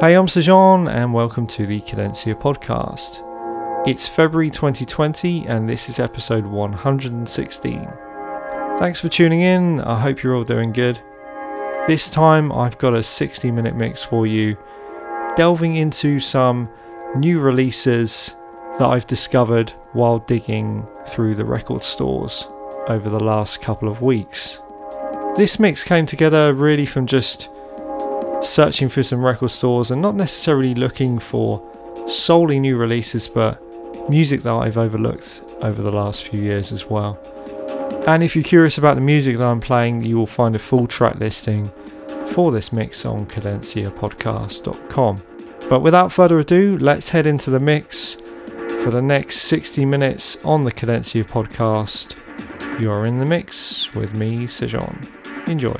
Hey, I'm Sejan, and welcome to the Cadencia podcast. It's February 2020, and this is episode 116. Thanks for tuning in. I hope you're all doing good. This time, I've got a 60 minute mix for you, delving into some new releases that I've discovered while digging through the record stores over the last couple of weeks. This mix came together really from just searching for some record stores and not necessarily looking for solely new releases, but music that I've overlooked over the last few years as well. And if you're curious about the music that I'm playing, you will find a full track listing for this mix on cadenciapodcast.com. But without further ado, let's head into the mix for the next 60 minutes on the Cadencia podcast. You're in the mix with me, Sejan. Enjoy.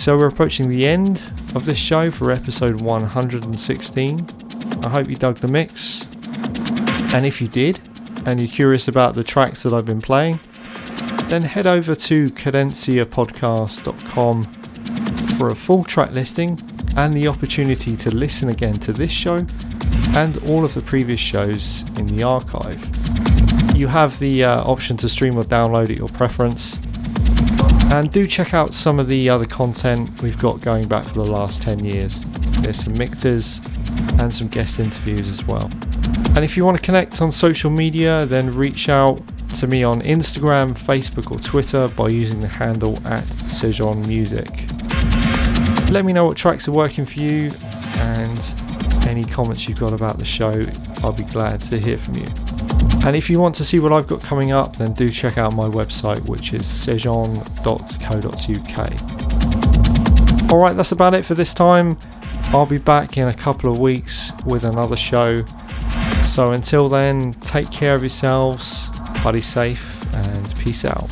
So we're approaching the end of this show for episode 116. I hope you dug the mix. And if you did, and you're curious about the tracks that I've been playing, then head over to cadenciapodcast.com for a full track listing and the opportunity to listen again to this show and all of the previous shows in the archive. You have the uh, option to stream or download at your preference. And do check out some of the other content we've got going back for the last 10 years. There's some mixes and some guest interviews as well. And if you want to connect on social media, then reach out to me on Instagram, Facebook, or Twitter by using the handle at Sejon Music. Let me know what tracks are working for you and any comments you've got about the show. I'll be glad to hear from you. And if you want to see what I've got coming up, then do check out my website, which is sejon.co.uk. Alright, that's about it for this time. I'll be back in a couple of weeks with another show. So until then, take care of yourselves, party safe, and peace out.